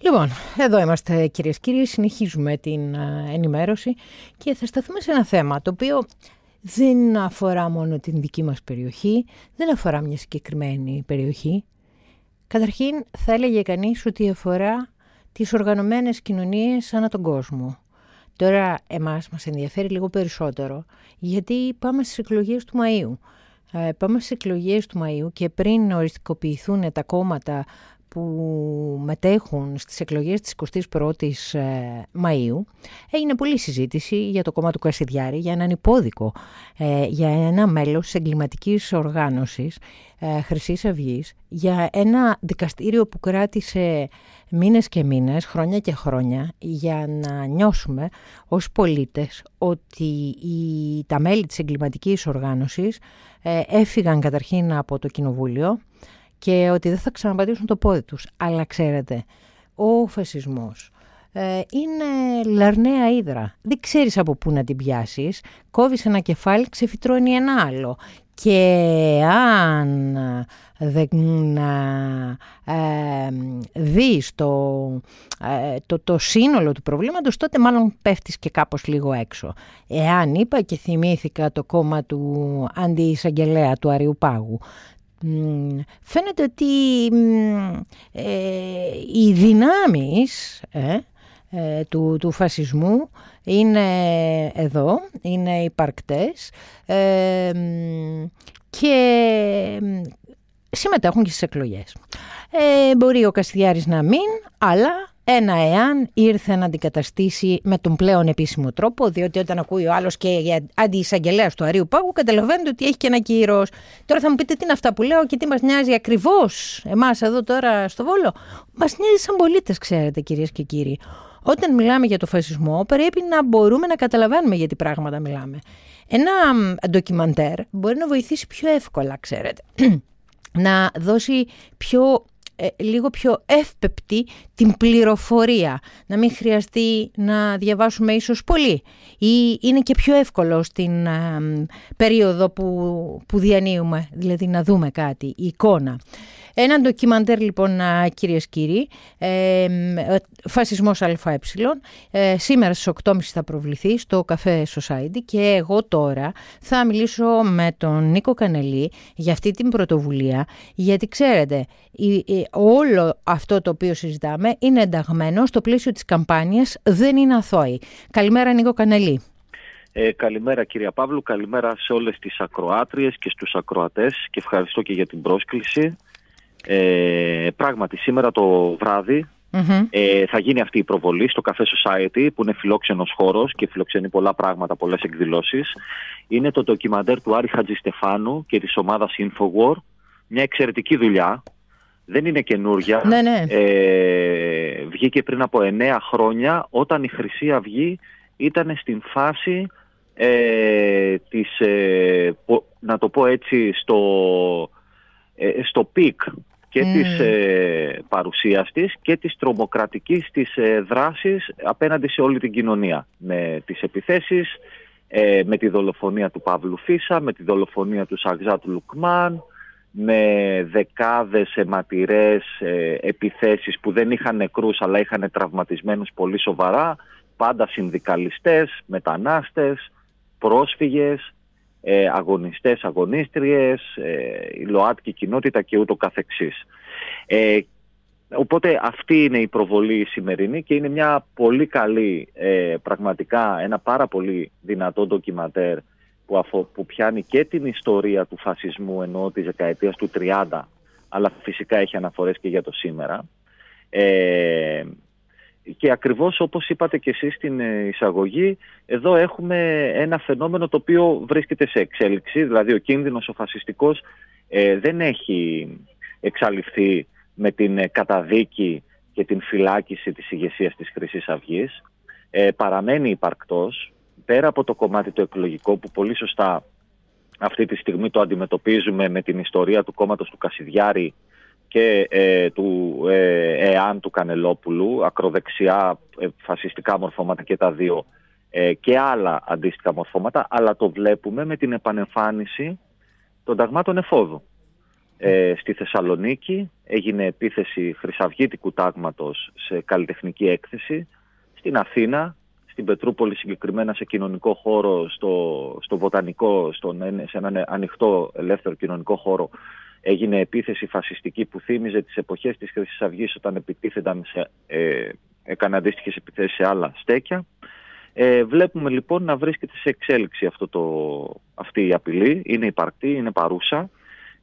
Λοιπόν, εδώ είμαστε κυρίες και κύριοι, συνεχίζουμε την ενημέρωση και θα σταθούμε σε ένα θέμα το οποίο δεν αφορά μόνο την δική μας περιοχή, δεν αφορά μια συγκεκριμένη περιοχή. Καταρχήν θα έλεγε κανείς ότι αφορά τις οργανωμένες κοινωνίες ανά τον κόσμο. Τώρα εμάς μας ενδιαφέρει λίγο περισσότερο γιατί πάμε στις εκλογές του Μαΐου. Ε, πάμε στις εκλογές του Μαΐου και πριν οριστικοποιηθούν τα κόμματα που μετέχουν στις εκλογές της 21ης ε, Μαΐου έγινε πολλή συζήτηση για το κόμμα του Κασιδιάρη, για έναν υπόδικο, ε, για ένα μέλος της εγκληματικής οργάνωσης ε, Χρυσής Αυγής, για ένα δικαστήριο που κράτησε μήνες και μήνες, χρόνια και χρόνια, για να νιώσουμε ως πολίτες ότι οι, τα μέλη της εγκληματικής οργάνωσης ε, έφυγαν καταρχήν από το κοινοβούλιο, και ότι δεν θα ξαναπατήσουν το πόδι τους. Αλλά ξέρετε, ο φασισμός ε, είναι λαρνέα ύδρα. Δεν ξέρεις από πού να την πιάσεις. Κόβεις ένα κεφάλι, ξεφυτρώνει ένα άλλο. Και αν δεν ε, δεις το, ε, το, το σύνολο του προβλήματος, τότε μάλλον πέφτεις και κάπως λίγο έξω. Εάν είπα και θυμήθηκα το κόμμα του αντιεισαγγελέα του Αριουπάγου, φαίνεται ότι ε, οι δυνάμεις ε, ε, του, του φασισμού είναι εδώ, είναι υπαρκτές και συμμετέχουν και στις εκλογές. μπορεί ο Καστιδιάρης να μην, αλλά ένα εάν ήρθε να αντικαταστήσει με τον πλέον επίσημο τρόπο, διότι όταν ακούει ο άλλος και αντιεισαγγελέα του Αρίου Πάγου, καταλαβαίνετε ότι έχει και ένα κύρος. Τώρα θα μου πείτε τι είναι αυτά που λέω και τι μας νοιάζει ακριβώς εμάς εδώ τώρα στο Βόλο. Μας νοιάζει σαν πολίτες, ξέρετε, κυρίες και κύριοι. Όταν μιλάμε για το φασισμό, πρέπει να μπορούμε να καταλαβαίνουμε για τι πράγματα μιλάμε. Ένα ντοκιμαντέρ μπορεί να βοηθήσει πιο εύκολα, ξέρετε. να δώσει πιο ε, λίγο πιο εύπεπτη την πληροφορία. Να μην χρειαστεί να διαβάσουμε ίσως πολύ ή είναι και πιο εύκολο στην περίοδο που, που διανύουμε, δηλαδή να δούμε κάτι, η εικόνα. Ένα ντοκιμαντέρ λοιπόν κυρίες και κύριοι, ε, φασισμός ΑΕ, ε, σήμερα στις 8.30 θα προβληθεί στο Café Society και εγώ τώρα θα μιλήσω με τον Νίκο Κανελή για αυτή την πρωτοβουλία, γιατί ξέρετε, όλο αυτό το οποίο συζητάμε είναι ενταγμένο στο πλαίσιο της καμπάνιας «Δεν είναι αθώοι». Καλημέρα Νίκο Κανελή. Ε, καλημέρα κυρία Παύλου, καλημέρα σε όλες τις ακροάτριες και στους ακροατές και ευχαριστώ και για την πρόσκληση. Ε, πράγματι, σήμερα το βραδυ ε, θα γίνει αυτή η προβολή στο Café Society, που είναι φιλόξενος χώρος και φιλοξενεί πολλά πράγματα, πολλές εκδηλώσεις. Είναι το ντοκιμαντέρ του Άρη Χατζηστεφάνου και της ομάδας Infowar. Μια εξαιρετική δουλειά. Δεν είναι καινούρια. Ναι, ναι. Ε, βγήκε πριν από εννέα χρόνια, όταν η Χρυσή Αυγή ήταν στην φάση ε, της, ε, να το πω έτσι, στο, ε, στο peak και mm. της ε, παρουσίας της και της τρομοκρατικής της ε, δράσης απέναντι σε όλη την κοινωνία. Με τις επιθέσεις, ε, με τη δολοφονία του Παύλου Φίσα, με τη δολοφονία του Σαχζάτ Λουκμάν, με δεκάδες αιματηρές ε, επιθέσεις που δεν είχαν νεκρούς αλλά είχαν τραυματισμένους πολύ σοβαρά, πάντα συνδικαλιστές, μετανάστες, πρόσφυγες, ε, αγωνιστές, αγωνίστριες, ε, η ΛΟΑΤΚΙ κοινότητα και ούτω καθεξής. Ε, οπότε αυτή είναι η προβολή σημερινή και είναι μια πολύ καλή, ε, πραγματικά ένα πάρα πολύ δυνατό ντοκιματέρ που, αφο, που πιάνει και την ιστορία του φασισμού ενώ της δεκαετίας του 30 αλλά φυσικά έχει αναφορές και για το σήμερα. Ε, και ακριβώς όπως είπατε και εσείς στην ε, εισαγωγή, εδώ έχουμε ένα φαινόμενο το οποίο βρίσκεται σε εξέλιξη, δηλαδή ο κίνδυνος ο φασιστικός ε, δεν έχει εξαλειφθεί με την ε, καταδίκη και την φυλάκιση της ηγεσίας της χρυσής αυγής. Ε, παραμένει υπαρκτός, πέρα από το κομμάτι το εκλογικό που πολύ σωστά αυτή τη στιγμή το αντιμετωπίζουμε με την ιστορία του κόμματος του Κασιδιάρη και ε, του ε, ΕΑΝ του Κανελόπουλου, ακροδεξιά ε, φασιστικά μορφώματα και τα δύο ε, και άλλα αντίστοιχα μορφώματα, αλλά το βλέπουμε με την επανεμφάνιση των ταγμάτων εφόδου. Ε, στη Θεσσαλονίκη έγινε επίθεση χρυσαυγήτικου τάγματος σε καλλιτεχνική έκθεση. Στην Αθήνα, στην Πετρούπολη συγκεκριμένα σε κοινωνικό χώρο, στο, στο βοτανικό, στον, σε έναν ανοιχτό ελεύθερο κοινωνικό χώρο έγινε επίθεση φασιστική που θύμιζε τις εποχές της Χρυσής Αυγής όταν επιτίθενταν σε, ε, έκανε αντίστοιχες επιθέσεις σε άλλα στέκια. Ε, βλέπουμε λοιπόν να βρίσκεται σε εξέλιξη αυτό το, αυτή η απειλή, είναι υπαρκτή, είναι παρούσα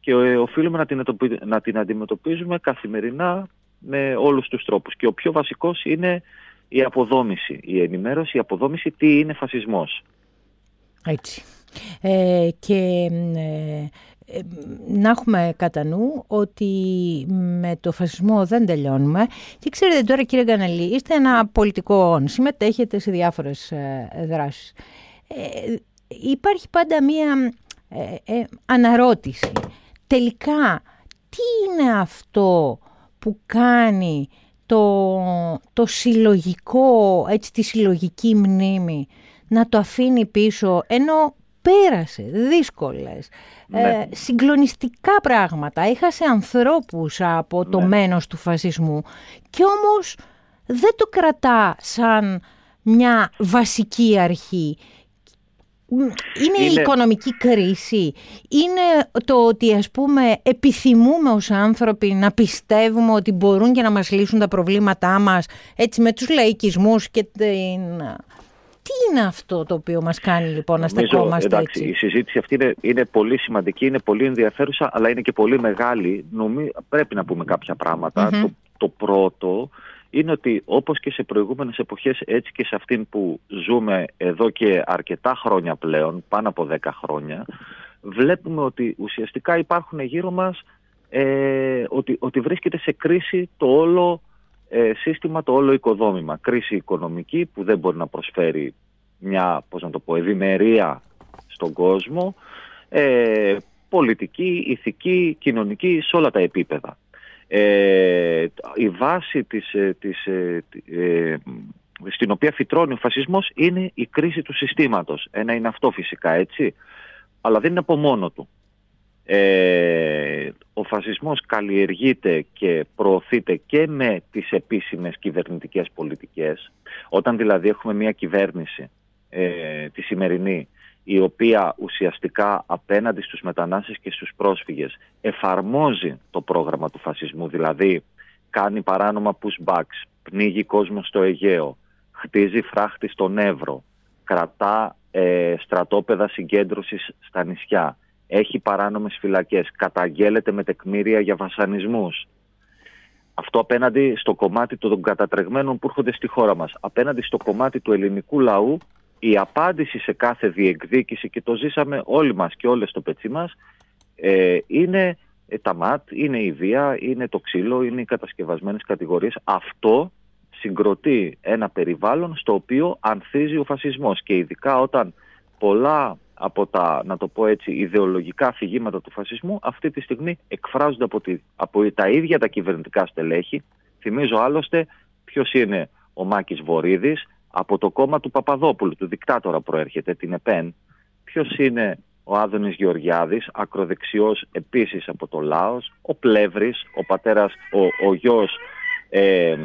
και ε, οφείλουμε να την, να την αντιμετωπίζουμε καθημερινά με όλους τους τρόπους. Και ο πιο βασικός είναι η αποδόμηση, η ενημέρωση, η αποδόμηση τι είναι φασισμός. Έτσι. Ε, και ε, ε, να έχουμε κατά νου ότι με το φασισμό δεν τελειώνουμε. Και ξέρετε τώρα κύριε Γκαναλή, είστε ένα πολιτικό όν, συμμετέχετε σε διάφορες ε, δράσεις. Ε, υπάρχει πάντα μία ε, αναρώτηση. Τελικά, τι είναι αυτό που κάνει το, το συλλογικό, έτσι τη συλλογική μνήμη να το αφήνει πίσω, ενώ πέρασε δύσκολες, ναι. ε, συγκλονιστικά πράγματα. Έχασε ανθρώπους από το ναι. μένος του φασισμού και όμως δεν το κρατά σαν μια βασική αρχή. Είναι, η οικονομική κρίση, είναι το ότι ας πούμε επιθυμούμε ως άνθρωποι να πιστεύουμε ότι μπορούν και να μας λύσουν τα προβλήματά μας έτσι με τους λαϊκισμούς και την τι είναι αυτό το οποίο μας κάνει λοιπόν να στεκόμαστε έτσι; Η συζήτηση αυτή είναι, είναι πολύ σημαντική, είναι πολύ ενδιαφέρουσα, αλλά είναι και πολύ μεγάλη. Νομί, πρέπει να πούμε κάποια Το, το πρώτο είναι ότι όπως και σε προηγούμενες εποχές, έτσι και σε αυτήν που ζούμε εδώ και αρκετά χρόνια πλέον, πάνω από 10 χρόνια, βλέπουμε ότι ουσιαστικά υπάρχουν γύρω μας ε, ότι, ότι βρίσκεται σε κρίση το όλο ε, σύστημα το όλο οικοδόμημα. Κρίση οικονομική που δεν μπορεί να προσφέρει μια πώς να το πω, ευημερία στον κόσμο, ε, πολιτική, ηθική, κοινωνική, σε όλα τα επίπεδα. Ε, η βάση της, ε, της, στην οποία φυτρώνει ο φασισμός είναι η κρίση του συστήματος. Ένα είναι αυτό φυσικά έτσι, αλλά δεν είναι από μόνο του. Ε, ο φασισμός καλλιεργείται και προωθείται και με τις επίσημες κυβερνητικές πολιτικές. Όταν δηλαδή έχουμε μια κυβέρνηση, ε, τη σημερινή, η οποία ουσιαστικά απέναντι στους μετανάστες και στους πρόσφυγες εφαρμόζει το πρόγραμμα του φασισμού, δηλαδή κάνει παράνομα pushbacks, πνίγει κόσμο στο Αιγαίο, χτίζει φράχτη στον Εύρο, κρατά ε, στρατόπεδα συγκέντρωσης στα νησιά, έχει παράνομες φυλακές, καταγγέλλεται με τεκμήρια για βασανισμούς. Αυτό απέναντι στο κομμάτι των κατατρεγμένων που έρχονται στη χώρα μας. Απέναντι στο κομμάτι του ελληνικού λαού, η απάντηση σε κάθε διεκδίκηση, και το ζήσαμε όλοι μας και όλες στο πετσί μας, ε, είναι ε, τα ΜΑΤ, είναι η βία, είναι το ξύλο, είναι οι κατασκευασμένες κατηγορίες. Αυτό συγκροτεί ένα περιβάλλον στο οποίο ανθίζει ο φασισμός και ειδικά όταν πολλά από τα, να το πω έτσι, ιδεολογικά αφηγήματα του φασισμού αυτή τη στιγμή εκφράζονται από, τη, από τα ίδια τα κυβερνητικά στελέχη. Θυμίζω άλλωστε ποιος είναι ο Μάκης Βορύδης, από το κόμμα του Παπαδόπουλου, του δικτάτορα προέρχεται, την ΕΠΕΝ. Ποιος είναι ο Άδωνης Γεωργιάδης, ακροδεξιός επίσης από το Λάος, ο Πλεύρης, ο πατέρας, ο, ο γιος ε,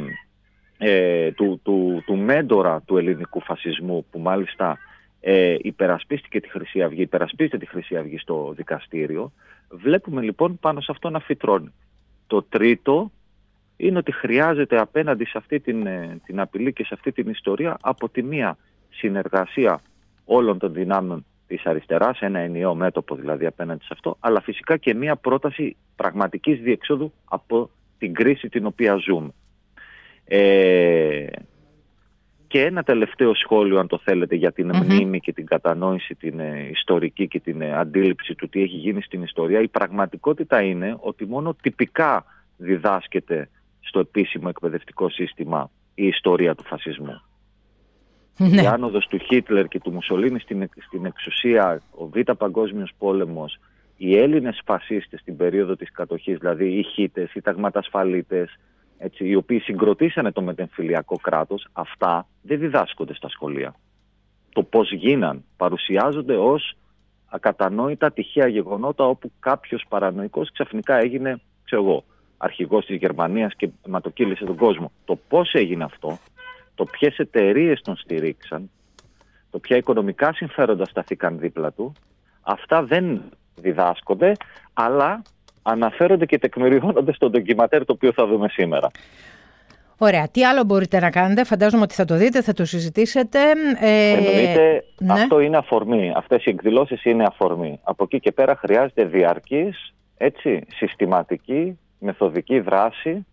ε, του, του, του μέντορα του ελληνικού φασισμού που μάλιστα ε, υπερασπίστηκε τη Χρυσή Αυγή, υπερασπίζεται τη Χρυσή Αυγή στο δικαστήριο. Βλέπουμε λοιπόν πάνω σε αυτό να φυτρώνει. Το τρίτο είναι ότι χρειάζεται απέναντι σε αυτή την, ε, την απειλή και σε αυτή την ιστορία από τη μία συνεργασία όλων των δυνάμεων της αριστεράς, ένα ενιαίο μέτωπο δηλαδή απέναντι σε αυτό, αλλά φυσικά και μία πρόταση πραγματικής διεξόδου από την κρίση την οποία ζούμε. Ε, και ένα τελευταίο σχόλιο, αν το θέλετε, για την mm μνήμη και την κατανόηση την ε, ιστορική και την ε, αντίληψη του τι έχει γίνει στην ιστορία. Η πραγματικότητα είναι ότι μόνο τυπικά διδάσκεται στο επίσημο εκπαιδευτικό σύστημα η ιστορία του φασισμού. Ναι. Η άνοδος του Χίτλερ και του Μουσολίνη στην, στην εξουσία, ο Β' Παγκόσμιος Πόλεμος, οι Έλληνες φασίστες στην περίοδο της κατοχής, δηλαδή οι Χίτες, οι Ταγματασφαλίτες, έτσι, οι οποίοι συγκροτήσανε το μετεμφυλιακό κράτος, αυτά δεν διδάσκονται στα σχολεία. Το πώς γίναν παρουσιάζονται ως ακατανόητα τυχαία γεγονότα όπου κάποιος παρανοϊκός ξαφνικά έγινε, ξέρω εγώ, αρχηγός της Γερμανίας και ματοκύλησε τον κόσμο. Το πώς έγινε αυτό, το ποιες εταιρείες τον στηρίξαν, το ποια οικονομικά συμφέροντα σταθήκαν δίπλα του, αυτά δεν διδάσκονται, αλλά αναφέρονται και τεκμηριώνονται στο ντοκιματέρ το οποίο θα δούμε σήμερα. Ωραία. Τι άλλο μπορείτε να κάνετε, φαντάζομαι ότι θα το δείτε, θα το συζητήσετε. Ε, Εννοείται, ναι. αυτό είναι αφορμή. Αυτές οι εκδηλώσεις είναι αφορμή. Από εκεί και πέρα χρειάζεται διαρκής, έτσι, συστηματική, μεθοδική δράση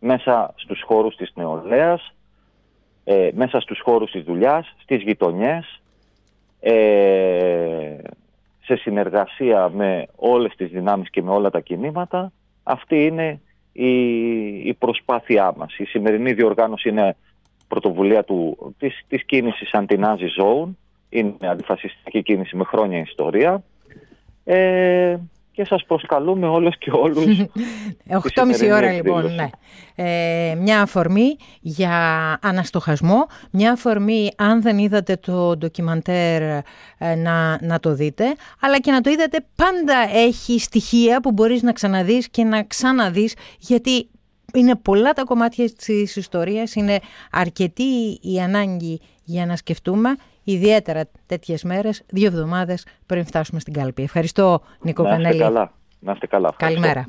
μέσα στους χώρους της νεολαίας, ε, μέσα στους χώρους της δουλειάς, στις γειτονιές, ε, σε συνεργασία με όλες τις δυνάμεις και με όλα τα κινήματα. Αυτή είναι η, προσπάθειά μας. Η σημερινή διοργάνωση είναι πρωτοβουλία του, της, της κίνησης Αντινάζη Zone. Είναι αντιφασιστική κίνηση με χρόνια ιστορία. Ε, και σας προσκαλούμε όλες και όλους 8.30 ώρα λοιπόν, ναι. Ε, μια αφορμή για αναστοχασμό, μια αφορμή αν δεν είδατε το ντοκιμαντέρ ε, να, να το δείτε, αλλά και να το είδατε πάντα έχει στοιχεία που μπορείς να ξαναδείς και να ξαναδείς γιατί είναι πολλά τα κομμάτια της ιστορίας, είναι αρκετή η ανάγκη για να σκεφτούμε ιδιαίτερα τέτοιες μέρες, δύο εβδομάδες πριν φτάσουμε στην κάλπη. Ευχαριστώ Νίκο να Κανέλη. Καλά. Να είστε καλά. Καλημέρα.